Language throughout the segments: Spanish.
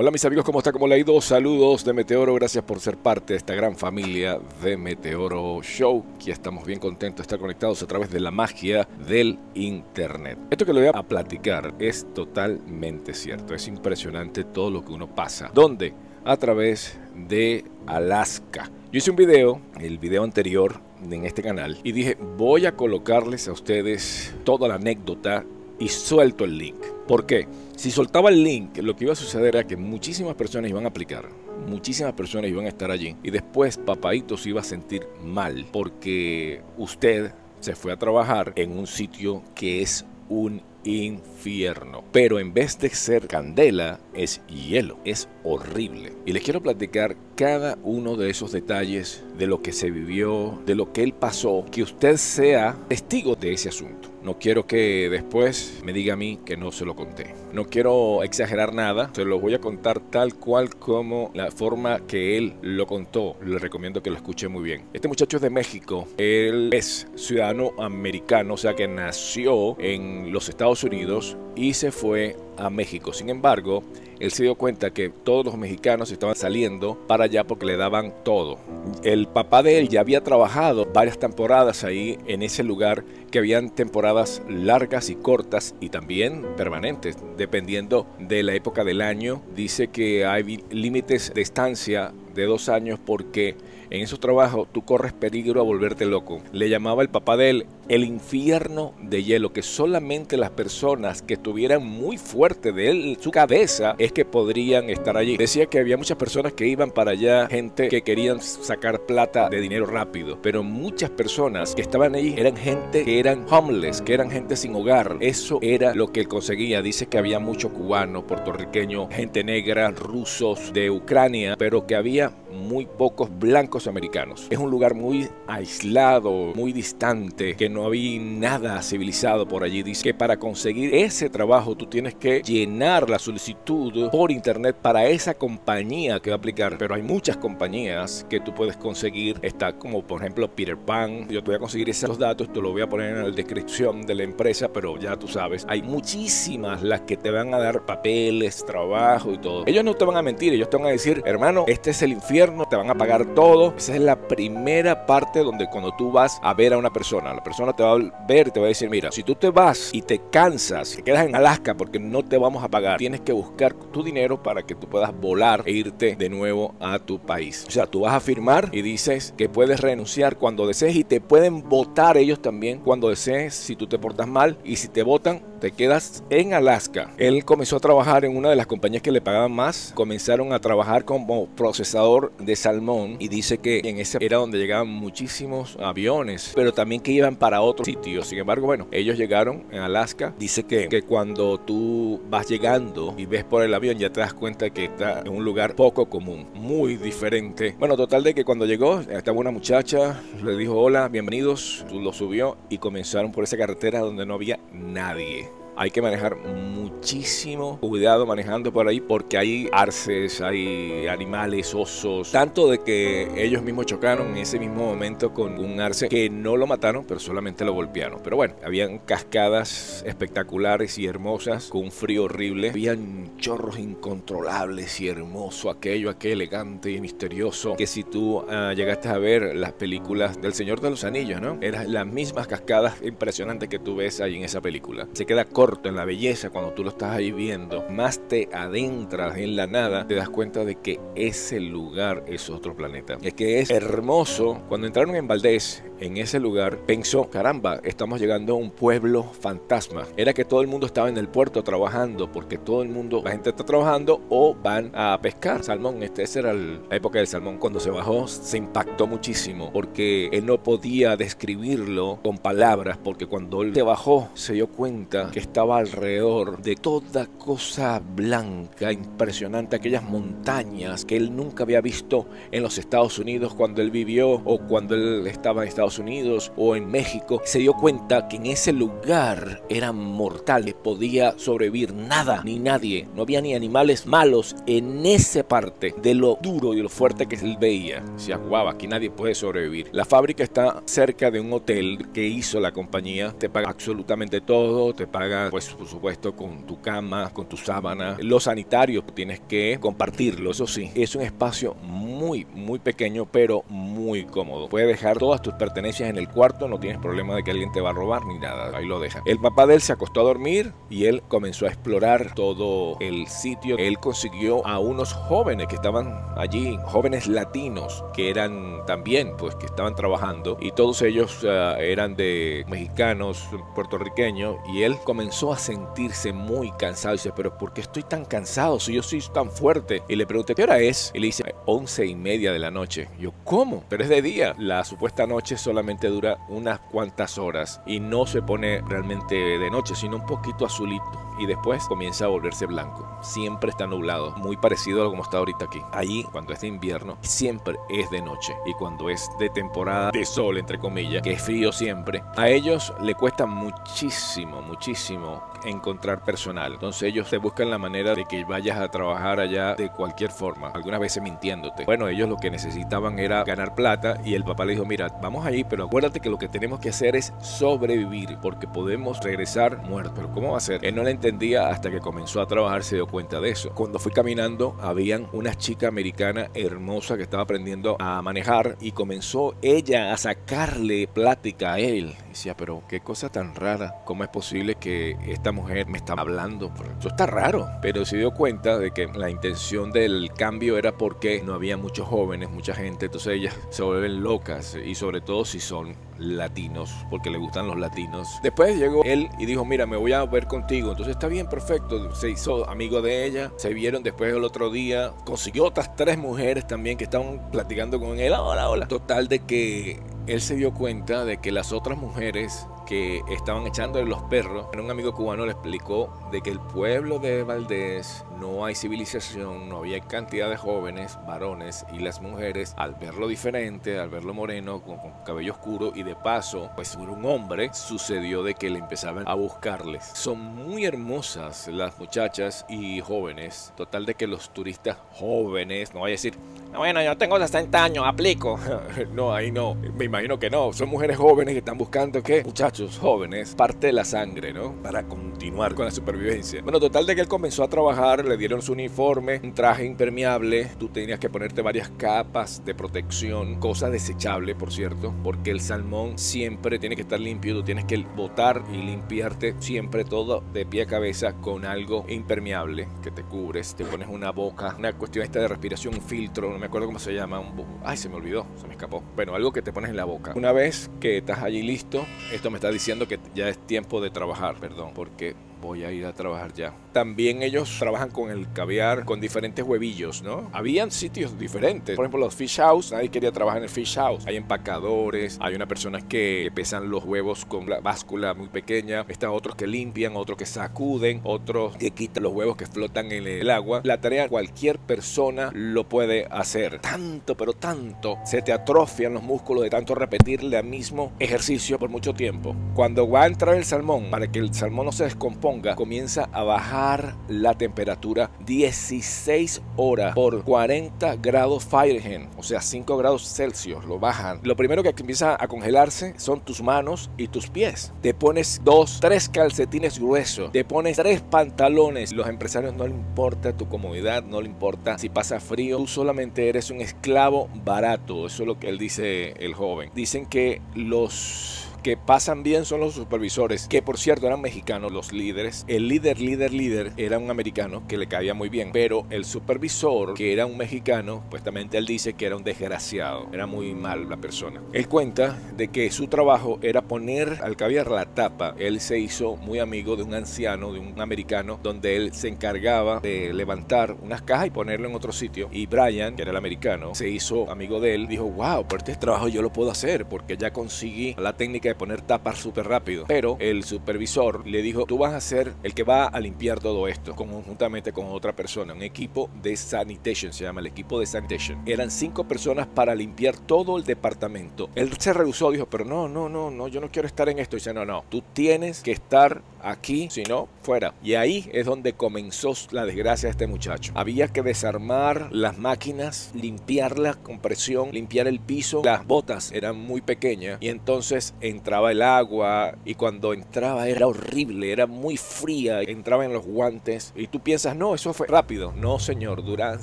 Hola mis amigos, ¿cómo está? ¿Cómo le ha ido? Saludos de Meteoro, gracias por ser parte de esta gran familia de Meteoro Show. Aquí estamos bien contentos de estar conectados a través de la magia del Internet. Esto que le voy a platicar es totalmente cierto, es impresionante todo lo que uno pasa. ¿Dónde? A través de Alaska. Yo hice un video, el video anterior en este canal, y dije, voy a colocarles a ustedes toda la anécdota y suelto el link. ¿Por qué? Si soltaba el link, lo que iba a suceder era que muchísimas personas iban a aplicar, muchísimas personas iban a estar allí y después papadito se iba a sentir mal porque usted se fue a trabajar en un sitio que es un infierno. Pero en vez de ser candela, es hielo. Es horrible. Y les quiero platicar cada uno de esos detalles de lo que se vivió, de lo que él pasó, que usted sea testigo de ese asunto. No quiero que después me diga a mí que no se lo conté. No quiero exagerar nada, se lo voy a contar tal cual como la forma que él lo contó. Le recomiendo que lo escuche muy bien. Este muchacho es de México, él es ciudadano americano, o sea que nació en los Estados Unidos y se fue a México. Sin embargo, él se dio cuenta que todos los mexicanos estaban saliendo para allá porque le daban todo. El papá de él ya había trabajado varias temporadas ahí en ese lugar, que habían temporadas largas y cortas y también permanentes, dependiendo de la época del año. Dice que hay límites de estancia de dos años porque en esos trabajos tú corres peligro a volverte loco. Le llamaba el papá de él el infierno de hielo, que solamente las personas que estuvieran muy fuerte de él, su cabeza, es que podrían estar allí. Decía que había muchas personas que iban para allá, gente que querían sacar plata de dinero rápido, pero muchas personas que estaban allí eran gente que eran homeless, que eran gente sin hogar. Eso era lo que él conseguía. Dice que había mucho cubano, puertorriqueño, gente negra, rusos de Ucrania, pero que había muy pocos blancos americanos. Es un lugar muy aislado, muy distante, que no había nada civilizado por allí. Dice que para conseguir ese trabajo tú tienes que llenar la solicitud por internet para esa compañía que va a aplicar. Pero hay muchas compañías que tú puedes conseguir. Está como por ejemplo Peter Pan. Yo te voy a conseguir esos datos, te lo voy a poner en la descripción de la empresa, pero ya tú sabes, hay muchísimas las que te van a dar papeles, trabajo y todo. Ellos no te van a mentir, ellos te van a decir, hermano, este es el infierno, te van a pagar todo. Esa es la primera parte donde cuando tú vas a ver a una persona, la persona te va a ver y te va a decir, mira, si tú te vas y te cansas, te quedas en Alaska porque no te vamos a pagar, tienes que buscar tu dinero para que tú puedas volar e irte de nuevo a tu país. O sea, tú vas a firmar y dices que puedes renunciar cuando desees y te pueden votar ellos también cuando desees si tú te portas mal y si te votan te quedas en Alaska. Él comenzó a trabajar en una de las compañías que le pagaban más. Comenzaron a trabajar como procesador de salmón y dice que en ese era donde llegaban muchísimos aviones, pero también que iban para otros sitios. Sin embargo, bueno, ellos llegaron en Alaska. Dice que, que cuando tú vas llegando y ves por el avión ya te das cuenta que está en un lugar poco común, muy diferente. Bueno, total de que cuando llegó estaba una muchacha, le dijo hola, bienvenidos, lo subió y comenzaron por esa carretera donde no había nadie hay que manejar muchísimo cuidado manejando por ahí porque hay arces, hay animales, osos, tanto de que ellos mismos chocaron en ese mismo momento con un arce que no lo mataron, pero solamente lo golpearon. Pero bueno, habían cascadas espectaculares y hermosas con un frío horrible, habían chorros incontrolables y hermoso aquello, aquel elegante y misterioso que si tú uh, llegaste a ver las películas del Señor de los Anillos, ¿no? Eran las mismas cascadas impresionantes que tú ves ahí en esa película. Se queda corto en la belleza, cuando tú lo estás ahí viendo, más te adentras en la nada, te das cuenta de que ese lugar es otro planeta. Es que es hermoso. Cuando entraron en Valdés, en ese lugar, pensó, caramba, estamos llegando a un pueblo fantasma. Era que todo el mundo estaba en el puerto trabajando, porque todo el mundo, la gente está trabajando o van a pescar salmón. Este, era la época del salmón. Cuando se bajó, se impactó muchísimo, porque él no podía describirlo con palabras, porque cuando él se bajó, se dio cuenta que estaba alrededor de toda cosa blanca, impresionante, aquellas montañas que él nunca había visto en los Estados Unidos cuando él vivió o cuando él estaba en Estados Unidos o en México. Se dio cuenta que en ese lugar era mortal, podía sobrevivir nada ni nadie, no no había ni animales malos en esa parte de lo duro y lo fuerte que él veía. Decía, guau, aquí nadie puede sobrevivir. La fábrica está cerca de un hotel que hizo la compañía, te paga absolutamente todo, te paga, pues por supuesto, con tu cama, con tu sábana. Los sanitarios tienes que compartirlo, eso sí, es un espacio muy, muy pequeño, pero muy cómodo. Puedes dejar todas tus pertenencias en el cuarto, no tienes problema de que alguien te va a robar ni nada, ahí lo deja. El papá de él se acostó a dormir y él comenzó a explorar todo el sitio. Él consiguió a unos jóvenes que estaban allí, jóvenes latinos, que eran también, pues, que estaban trabajando y todos ellos uh, eran de mexicanos, puertorriqueños y él comenzó a sentirse muy cansado. Y dice, pero ¿por qué estoy tan cansado si yo soy tan fuerte? Y le pregunté, ¿qué hora es? Y le dice, once y media de la noche. yo, ¿cómo? Pero es de día. La supuesta noche solamente dura unas cuantas horas y no se pone realmente de noche, sino un poquito azulito y después comienza a volverse blanco. Siempre está nublado, muy parecido a como está ahorita aquí. Allí, cuando es de invierno, siempre es de noche. Y cuando es de temporada de sol, entre comillas, que es frío siempre, a ellos le cuesta muchísimo, muchísimo encontrar personal. Entonces ellos te buscan la manera de que vayas a trabajar allá de cualquier forma, algunas veces mintiéndote. Bueno, ellos lo que necesitaban era ganar plata y el papá le dijo, mira, vamos allí, pero acuérdate que lo que tenemos que hacer es sobrevivir porque podemos regresar muertos. Pero ¿cómo va a ser? Él no le entendía hasta que comenzó a trabajar, se dio cuenta de eso. Cuando fui caminando, habían una chica americana hermosa que estaba aprendiendo a manejar y comenzó ella a sacarle plática a él. decía, pero qué cosa tan rara, ¿cómo es posible que esta mujer me está hablando. Eso está raro. Pero se dio cuenta de que la intención del cambio era porque no había muchos jóvenes, mucha gente. Entonces ellas se vuelven locas. Y sobre todo si son latinos, porque le gustan los latinos. Después llegó él y dijo, mira, me voy a ver contigo. Entonces está bien, perfecto. Se hizo amigo de ella. Se vieron después el otro día. Consiguió otras tres mujeres también que estaban platicando con él. Hola, hola. Total de que él se dio cuenta de que las otras mujeres que estaban echándole los perros, un amigo cubano le explicó de que el pueblo de Valdés no hay civilización, no había cantidad de jóvenes, varones y las mujeres, al verlo diferente, al verlo moreno, con, cabello oscuro y de paso, pues era un hombre, sucedió de que le empezaban a buscarles. Son muy hermosas las muchachas y jóvenes, total de que los turistas jóvenes, no voy a decir, bueno, yo tengo 60 años, aplico. no, ahí no, me imagino que no, son mujeres jóvenes que están buscando, ¿qué? Muchachos jóvenes, parte de la sangre, ¿no? Para continuar con la supervivencia. Bueno, total de que él comenzó a trabajar le dieron su uniforme, un traje impermeable, tú tenías que ponerte varias capas de protección, cosa desechable, por cierto, porque el salmón siempre tiene que estar limpio, tú tienes que botar y limpiarte siempre todo de pie a cabeza con algo impermeable que te cubres, te pones una boca, una cuestión esta de respiración, un filtro, no me acuerdo cómo se llama, un ay, se me olvidó, se me escapó. Bueno, algo que te pones en la boca. Una vez que estás allí listo, esto me está diciendo que ya es tiempo de trabajar, perdón, porque voy a ir a trabajar ya. También ellos trabajan con el caviar, con diferentes huevillos, ¿no? Habían sitios diferentes. Por ejemplo, los fish house, nadie quería trabajar en el fish house. Hay empacadores, hay unas personas que pesan los huevos con la báscula muy pequeña. Están otros que limpian, otros que sacuden, otros que quitan los huevos que flotan en el agua. La tarea cualquier persona lo puede hacer. Tanto, pero tanto, se te atrofian los músculos de tanto repetirle el mismo ejercicio por mucho tiempo. Cuando va a entrar el salmón, para que el salmón no se descomponga, comienza a bajar la temperatura 16 horas por 40 grados Fahrenheit, o sea, 5 grados Celsius, lo bajan. Lo primero que empieza a congelarse son tus manos y tus pies. Te pones dos, tres calcetines gruesos, te pones tres pantalones. Los empresarios no le importa tu comodidad, no le importa si pasa frío, tú solamente eres un esclavo barato, eso es lo que él dice el joven. Dicen que los que pasan bien son los supervisores, que por cierto eran mexicanos los líderes. El líder, líder, líder era un americano que le caía muy bien, pero el supervisor, que era un mexicano, pues también él dice que era un desgraciado, era muy mal la persona. Él cuenta de que su trabajo era poner al caviar la tapa. Él se hizo muy amigo de un anciano, de un americano, donde él se encargaba de levantar unas cajas y ponerlo en otro sitio. Y Brian, que era el americano, se hizo amigo de él, dijo, wow, por este trabajo yo lo puedo hacer porque ya conseguí la técnica de poner tapas súper rápido. Pero el supervisor le dijo, tú vas a ser el que va a limpiar todo esto, conjuntamente con otra persona, un equipo de sanitation, se llama el equipo de sanitation. Eran cinco personas para limpiar todo el departamento. Él se rehusó, dijo, pero no, no, no, no, yo no quiero estar en esto. Dice, no, no, tú tienes que estar aquí, si no, fuera. Y ahí es donde comenzó la desgracia de este muchacho. Había que desarmar las máquinas, limpiarlas con presión, limpiar el piso. Las botas eran muy pequeñas y entonces entraba el agua y cuando entraba era horrible, era muy fría, entraba en los guantes y tú piensas, no, eso fue rápido. No, señor, duran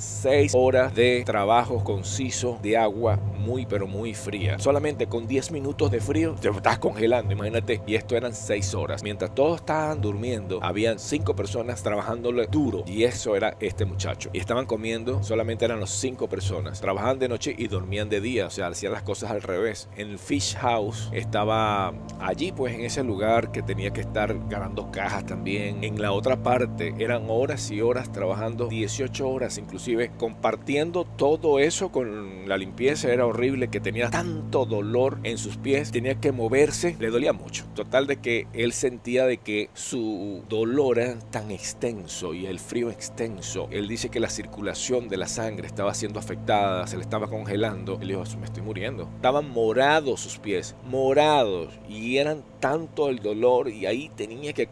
seis horas de trabajo conciso de agua muy, pero muy fría. Solamente con 10 minutos de frío te estás congelando, imagínate. Y esto eran 6 horas. Mientras todos estaban durmiendo, habían 5 personas trabajándole duro. Y eso era este muchacho. Y estaban comiendo, solamente eran los 5 personas. Trabajaban de noche y dormían de día. O sea, hacían las cosas al revés. En el Fish House estaba allí, pues en ese lugar que tenía que estar ganando cajas también. En la otra parte eran horas y horas trabajando, 18 horas inclusive, compartiendo todo eso con la limpieza. Era horrible que tenía tanto dolor en sus pies, tenía que moverse, le dolía mucho. Total de que él sentía de que su dolor era tan extenso y el frío extenso. Él dice que la circulación de la sangre estaba siendo afectada, se le estaba congelando. Él dijo, me estoy muriendo. Estaban morados sus pies, morados y eran tanto el dolor y ahí tenía que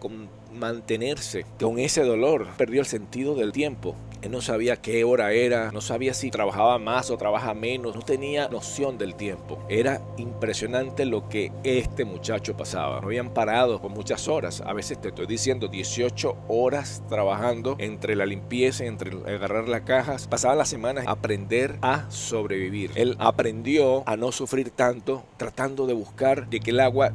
mantenerse con ese dolor. Perdió el sentido del tiempo. Él no sabía qué hora era, no sabía si trabajaba más o trabaja menos, no tenía noción del tiempo. Era impresionante lo que este muchacho pasaba. No habían parado por muchas horas. A veces te estoy diciendo 18 horas trabajando entre la limpieza, entre agarrar las cajas. Pasaba las semanas aprender a sobrevivir. Él aprendió a no sufrir tanto tratando de buscar de que el agua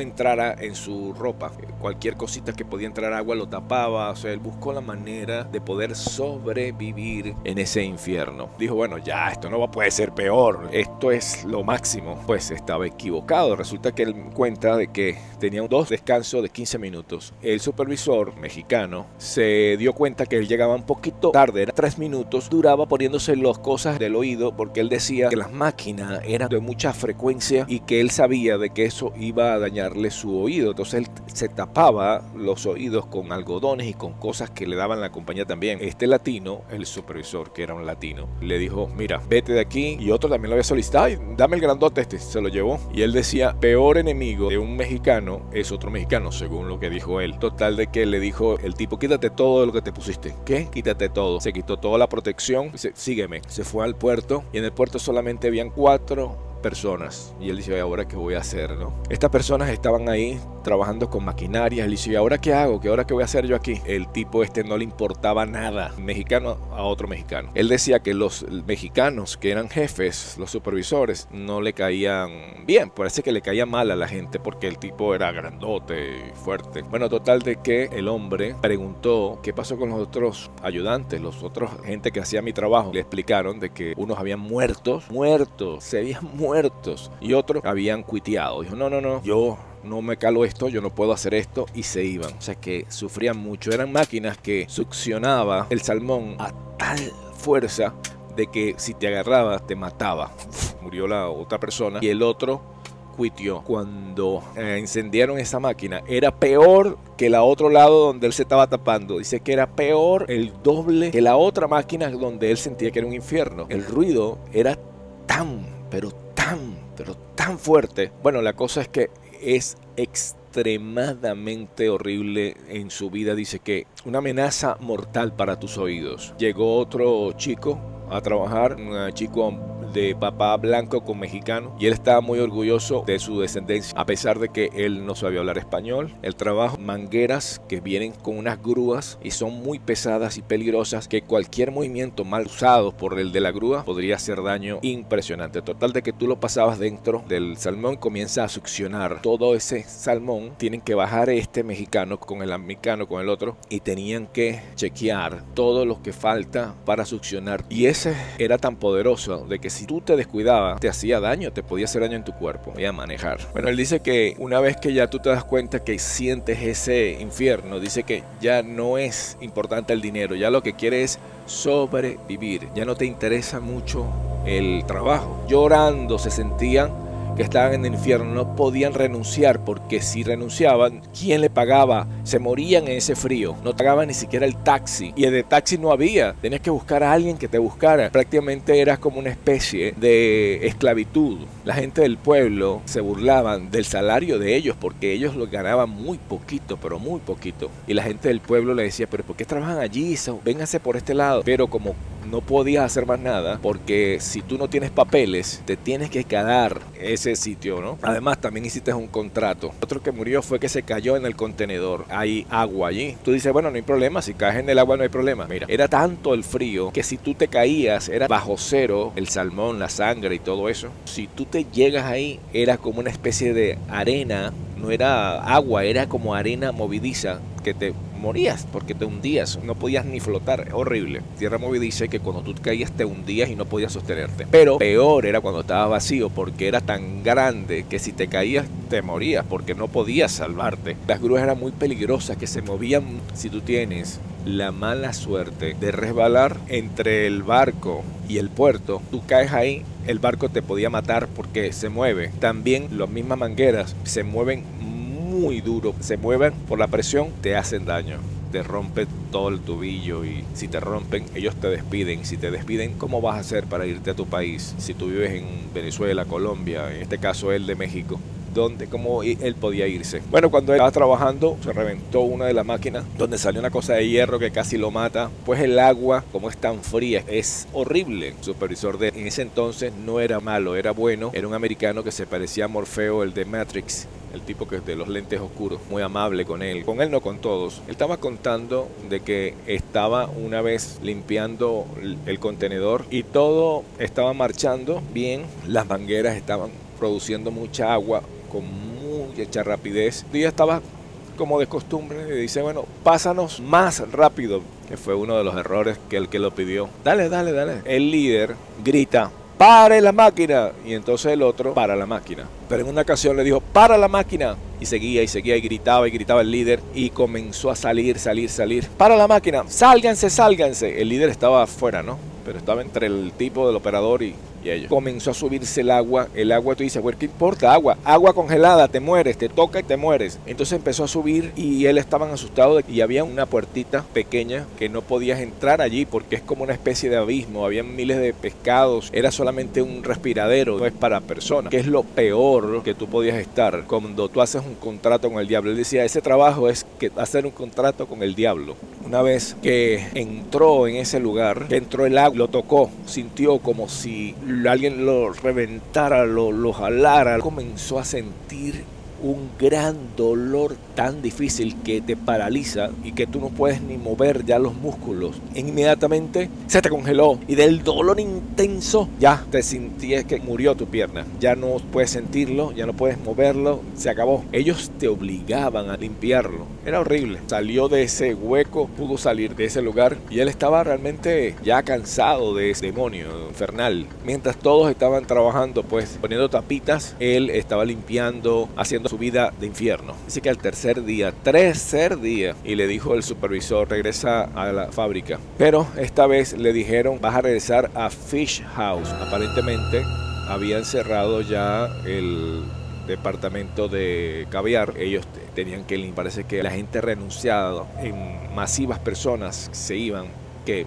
entrara en su ropa. Cualquier cosita que podía entrar agua lo tapaba. O sea, él buscó la manera de poder sobrevivir en ese infierno. Dijo, bueno, ya, esto no puede ser peor. Esto es lo máximo. Pues estaba equivocado. Resulta que él cuenta de que tenía dos descansos de 15 minutos. El supervisor mexicano se dio cuenta que él llegaba un poquito tarde. Era tres minutos. Duraba poniéndose las cosas del oído porque él decía que las máquinas eran de mucha frecuencia y que él sabía de que eso iba a su oído. Entonces él se tapaba los oídos con algodones y con cosas que le daban la compañía también. Este latino, el supervisor, que era un latino, le dijo, mira, vete de aquí. Y otro también lo había solicitado, dame el grandote este, se lo llevó. Y él decía, peor enemigo de un mexicano es otro mexicano, según lo que dijo él. Total de que le dijo el tipo, quítate todo lo que te pusiste. ¿Qué? Quítate todo. Se quitó toda la protección, dice, sígueme. Se fue al puerto y en el puerto solamente habían cuatro personas. Y él dice, ¿ahora qué voy a hacer? ¿no? Estas personas estaban ahí trabajando con maquinaria. Él dice, ¿y ahora qué hago? ¿Qué ahora qué voy a hacer yo aquí? El tipo este no le importaba nada, mexicano a otro mexicano. Él decía que los mexicanos que eran jefes, los supervisores, no le caían bien. Parece que le caía mal a la gente porque el tipo era grandote y fuerte. Bueno, total de que el hombre preguntó qué pasó con los otros ayudantes, los otros gente que hacía mi trabajo. Le explicaron de que unos habían muertos, muertos, se habían muerto muertos y otros habían cuiteado. Dijo, no, no, no, yo no me calo esto, yo no puedo hacer esto y se iban. O sea que sufrían mucho. Eran máquinas que succionaba el salmón a tal fuerza de que si te agarraba te mataba. murió la otra persona y el otro cuitió. Cuando eh, incendiaron esa máquina era peor que la otro lado donde él se estaba tapando. Dice que era peor el doble que la otra máquina donde él sentía que era un infierno. El ruido era tan, pero pero tan fuerte. Bueno, la cosa es que es extremadamente horrible en su vida. Dice que una amenaza mortal para tus oídos. Llegó otro chico a trabajar, un chico de papá blanco con mexicano y él estaba muy orgulloso de su descendencia a pesar de que él no sabía hablar español. El trabajo mangueras que vienen con unas grúas y son muy pesadas y peligrosas que cualquier movimiento mal usado por el de la grúa podría hacer daño impresionante. Total de que tú lo pasabas dentro del salmón comienza a succionar todo ese salmón. Tienen que bajar este mexicano con el americano con el otro y tenían que chequear todo lo que falta para succionar. Y ese era tan poderoso de que si tú te descuidabas, te hacía daño, te podía hacer daño en tu cuerpo. Voy a manejar. Bueno, él dice que una vez que ya tú te das cuenta que sientes ese infierno, dice que ya no es importante el dinero, ya lo que quiere es sobrevivir. Ya no te interesa mucho el trabajo. Llorando se sentían que estaban en el infierno no podían renunciar porque si renunciaban, ¿quién le pagaba? Se morían en ese frío, no pagaban ni siquiera el taxi y el de taxi no había, tenías que buscar a alguien que te buscara. Prácticamente era como una especie de esclavitud. La gente del pueblo se burlaban del salario de ellos porque ellos lo ganaban muy poquito, pero muy poquito. Y la gente del pueblo le decía, pero ¿por qué trabajan allí? Vénganse por este lado. Pero como no podías hacer más nada porque si tú no tienes papeles te tienes que quedar ese sitio, ¿no? Además también hiciste un contrato. Otro que murió fue que se cayó en el contenedor. Hay agua allí. Tú dices, bueno, no hay problema, si caes en el agua no hay problema. Mira, era tanto el frío que si tú te caías era bajo cero el salmón, la sangre y todo eso. Si tú te llegas ahí era como una especie de arena no era agua, era como arena movidiza que te morías porque te hundías, no podías ni flotar, horrible. Tierra movediza que cuando tú caías te hundías y no podías sostenerte. Pero peor era cuando estaba vacío porque era tan grande que si te caías te morías porque no podías salvarte. Las grúas eran muy peligrosas que se movían si tú tienes la mala suerte de resbalar entre el barco y el puerto, tú caes ahí, el barco te podía matar porque se mueve. También las mismas mangueras se mueven muy duro, se mueven por la presión, te hacen daño te rompe todo el tubillo y si te rompen ellos te despiden. Si te despiden, ¿cómo vas a hacer para irte a tu país? Si tú vives en Venezuela, Colombia, en este caso él de México, ¿dónde, cómo él podía irse? Bueno, cuando estaba trabajando se reventó una de las máquinas donde salió una cosa de hierro que casi lo mata. Pues el agua, como es tan fría, es horrible. El supervisor de en ese entonces no era malo, era bueno. Era un americano que se parecía a Morfeo, el de Matrix el tipo que es de los lentes oscuros, muy amable con él, con él no con todos. Él estaba contando de que estaba una vez limpiando el contenedor y todo estaba marchando bien, las mangueras estaban produciendo mucha agua con mucha rapidez. Y día estaba como de costumbre y dice, bueno, pásanos más rápido, que fue uno de los errores que el que lo pidió. Dale, dale, dale. El líder grita, pare la máquina. Y entonces el otro para la máquina. Pero en una ocasión le dijo, para la máquina. Y seguía y seguía y gritaba y gritaba el líder y comenzó a salir, salir, salir. Para la máquina, sálganse, sálganse. El líder estaba afuera, ¿no? Pero estaba entre el tipo del operador y, y ellos. Comenzó a subirse el agua. El agua, tú dices, ¿qué importa? Agua. Agua congelada, te mueres, te toca y te mueres. Entonces empezó a subir y él estaba asustado y había una puertita pequeña que no podías entrar allí porque es como una especie de abismo. Había miles de pescados. Era solamente un respiradero, no es para personas. Que es lo peor que tú podías estar cuando tú haces un contrato con el diablo. Él decía, ese trabajo es que hacer un contrato con el diablo. Una vez que entró en ese lugar, que entró el agua, lo tocó, sintió como si alguien lo reventara, lo, lo jalara, comenzó a sentir un gran dolor tan difícil que te paraliza y que tú no puedes ni mover ya los músculos. Inmediatamente se te congeló y del dolor intenso ya te sentías que murió tu pierna. Ya no puedes sentirlo, ya no puedes moverlo, se acabó. Ellos te obligaban a limpiarlo. Era horrible. Salió de ese hueco, pudo salir de ese lugar y él estaba realmente ya cansado de ese demonio infernal. Mientras todos estaban trabajando, pues poniendo tapitas, él estaba limpiando, haciendo su vida de infierno. Así que al tercer día, tercer día, y le dijo el supervisor, regresa a la fábrica. Pero esta vez le dijeron, vas a regresar a Fish House. Aparentemente habían cerrado ya el departamento de caviar. Ellos tenían que, parece que la gente renunciado en masivas personas se iban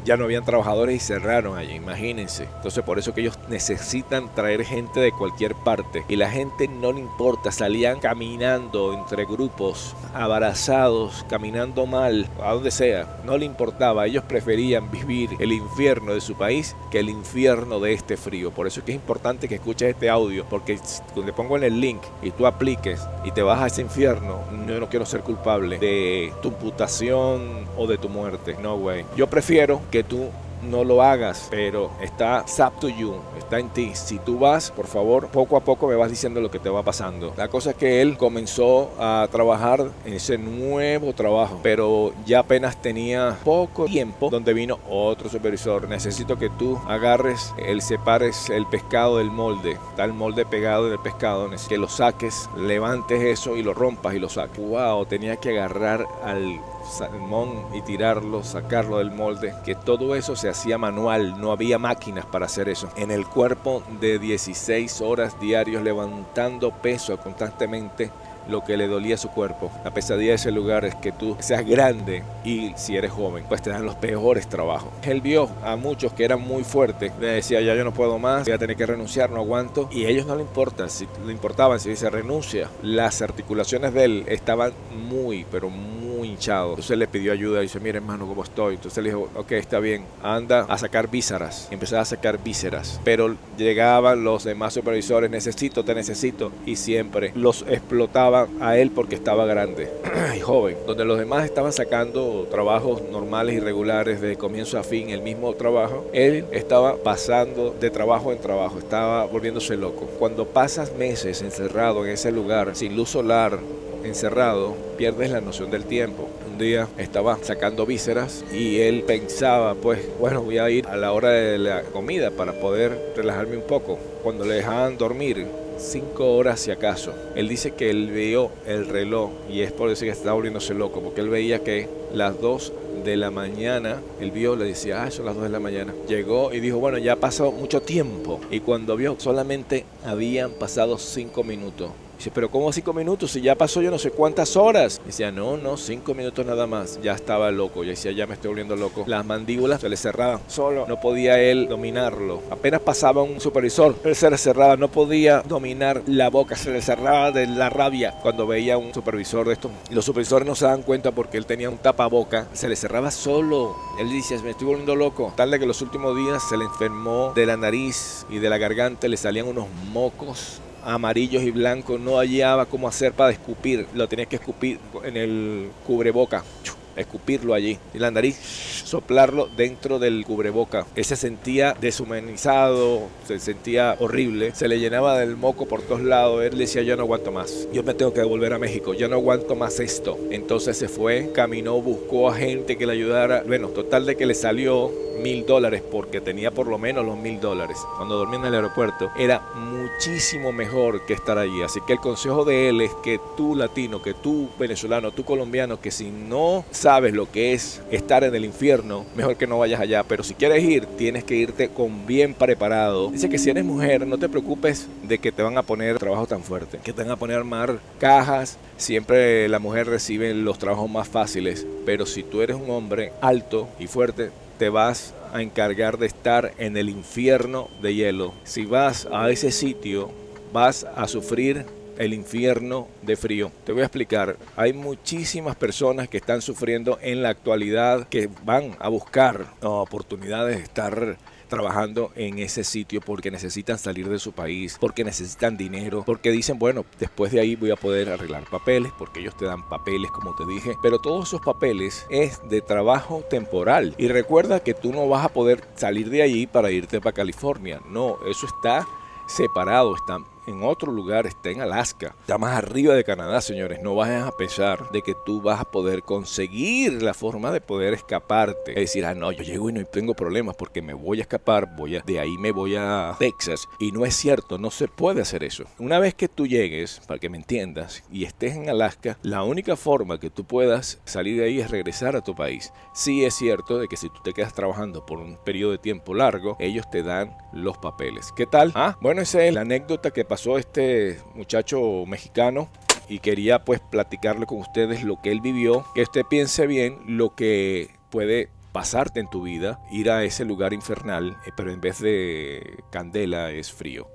ya no habían trabajadores y cerraron allí, imagínense. Entonces por eso que ellos necesitan traer gente de cualquier parte y la gente no le importa, salían caminando entre grupos, abarazados, caminando mal, a donde sea, no le importaba, ellos preferían vivir el infierno de su país que el infierno de este frío. Por eso es que es importante que escuches este audio, porque te pongo en el link y tú apliques y te vas a ese infierno, yo no quiero ser culpable de tu imputación o de tu muerte. No, güey. Yo prefiero que tú no lo hagas, pero está up to you, está en ti. Si tú vas, por favor, poco a poco me vas diciendo lo que te va pasando. La cosa es que él comenzó a trabajar en ese nuevo trabajo, pero ya apenas tenía poco tiempo donde vino otro supervisor. Necesito que tú agarres, el separes el pescado del molde, está el molde pegado en el pescado, que lo saques, levantes eso y lo rompas y lo saques. Wow, tenía que agarrar al salmón y tirarlo, sacarlo del molde, que todo eso se hacía manual, no había máquinas para hacer eso. En el cuerpo de 16 horas diarios levantando peso constantemente lo que le dolía a su cuerpo. La pesadilla de ese lugar es que tú seas grande y si eres joven, pues te dan los peores trabajos. Él vio a muchos que eran muy fuertes, le decía ya yo no puedo más, voy a tener que renunciar, no aguanto. Y ellos no le importa, si le importaban, si dice renuncia. Las articulaciones de él estaban muy, pero muy hinchados. Entonces le pidió ayuda y dice, mire hermano, ¿cómo estoy? Entonces le dijo, ok, está bien, anda a sacar vísceras. Y empezaba a sacar vísceras. Pero llegaban los demás supervisores, necesito, te necesito. Y siempre los explotaba a él porque estaba grande y joven, donde los demás estaban sacando trabajos normales y regulares de comienzo a fin, el mismo trabajo, él estaba pasando de trabajo en trabajo, estaba volviéndose loco. Cuando pasas meses encerrado en ese lugar, sin luz solar, encerrado, pierdes la noción del tiempo. Un día estaba sacando vísceras y él pensaba, pues bueno, voy a ir a la hora de la comida para poder relajarme un poco. Cuando le dejaban dormir, cinco horas si acaso. Él dice que él vio el reloj y es por eso que está volviéndose loco, porque él veía que las dos de la mañana, él vio, le decía, ah, son las dos de la mañana. Llegó y dijo, bueno, ya ha pasado mucho tiempo. Y cuando vio, solamente habían pasado cinco minutos. Dice, pero ¿cómo cinco minutos? Si ya pasó yo no sé cuántas horas. Decía, no, no, cinco minutos nada más. Ya estaba loco. Ya decía, ya me estoy volviendo loco. Las mandíbulas se le cerraban solo. No podía él dominarlo. Apenas pasaba un supervisor, él se le cerraba. No podía dominar la boca. Se le cerraba de la rabia cuando veía un supervisor de esto. Y los supervisores no se dan cuenta porque él tenía un tapaboca. Se le cerraba solo. Él dice, me estoy volviendo loco. Tal de que los últimos días se le enfermó de la nariz y de la garganta. Le salían unos mocos amarillos y blancos, no hallaba cómo hacer para escupir, lo tenía que escupir en el cubreboca escupirlo allí y la nariz soplarlo dentro del cubreboca. Él se sentía deshumanizado, se sentía horrible, se le llenaba del moco por todos lados. Él decía, yo no aguanto más, yo me tengo que devolver a México, yo no aguanto más esto. Entonces se fue, caminó, buscó a gente que le ayudara. Bueno, total de que le salió mil dólares porque tenía por lo menos los mil dólares cuando dormía en el aeropuerto era muchísimo mejor que estar allí así que el consejo de él es que tú latino que tú venezolano tú colombiano que si no sabes lo que es estar en el infierno mejor que no vayas allá pero si quieres ir tienes que irte con bien preparado dice que si eres mujer no te preocupes de que te van a poner trabajo tan fuerte que te van a poner a armar cajas siempre la mujer recibe los trabajos más fáciles pero si tú eres un hombre alto y fuerte te vas a encargar de estar en el infierno de hielo. Si vas a ese sitio, vas a sufrir el infierno de frío. Te voy a explicar. Hay muchísimas personas que están sufriendo en la actualidad que van a buscar oportunidades de estar trabajando en ese sitio porque necesitan salir de su país, porque necesitan dinero, porque dicen, bueno, después de ahí voy a poder arreglar papeles, porque ellos te dan papeles, como te dije, pero todos esos papeles es de trabajo temporal. Y recuerda que tú no vas a poder salir de allí para irte para California, no, eso está separado, está en otro lugar, está en Alaska, está más arriba de Canadá, señores. No vayas a pensar de que tú vas a poder conseguir la forma de poder escaparte. Es decir, ah, no, yo llego y no tengo problemas porque me voy a escapar, voy a, de ahí me voy a Texas. Y no es cierto, no se puede hacer eso. Una vez que tú llegues, para que me entiendas, y estés en Alaska, la única forma que tú puedas salir de ahí es regresar a tu país. Sí es cierto de que si tú te quedas trabajando por un periodo de tiempo largo, ellos te dan los papeles. ¿Qué tal? Ah, bueno, esa es la anécdota que pasó este muchacho mexicano y quería pues platicarle con ustedes lo que él vivió, que usted piense bien lo que puede pasarte en tu vida, ir a ese lugar infernal, eh, pero en vez de candela es frío.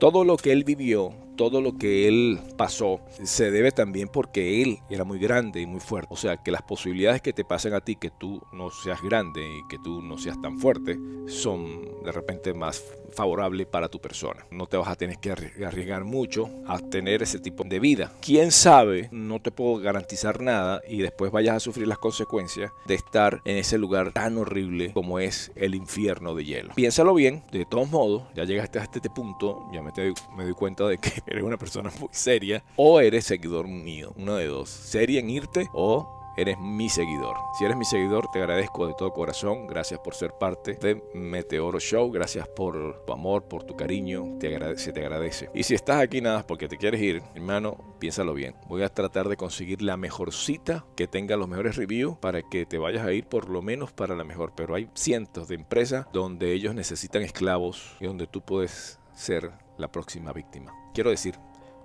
Todo lo que él vivió, todo lo que él pasó, se debe también porque él era muy grande y muy fuerte. O sea, que las posibilidades que te pasen a ti, que tú no seas grande y que tú no seas tan fuerte, son de repente más favorable para tu persona. No te vas a tener que arriesgar mucho a tener ese tipo de vida. Quién sabe, no te puedo garantizar nada y después vayas a sufrir las consecuencias de estar en ese lugar tan horrible como es el infierno de hielo. Piénsalo bien, de todos modos, ya llegaste a este punto, ya me, me doy cuenta de que eres una persona muy seria o eres seguidor mío, uno de dos, seria en irte o eres mi seguidor. Si eres mi seguidor, te agradezco de todo corazón. Gracias por ser parte de Meteoro Show. Gracias por tu amor, por tu cariño. Te agradece, te agradece. Y si estás aquí nada porque te quieres ir, hermano, piénsalo bien. Voy a tratar de conseguir la mejor cita que tenga los mejores reviews para que te vayas a ir por lo menos para la mejor. Pero hay cientos de empresas donde ellos necesitan esclavos y donde tú puedes ser la próxima víctima. Quiero decir,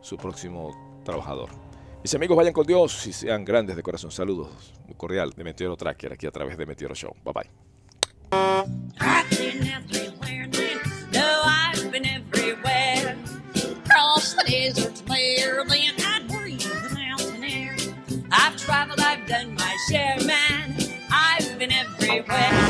su próximo trabajador. Mis amigos, vayan con Dios y sean grandes de corazón. Saludos, muy cordial de Meteoro Tracker aquí a través de Meteoro Show. Bye bye. I've been everywhere.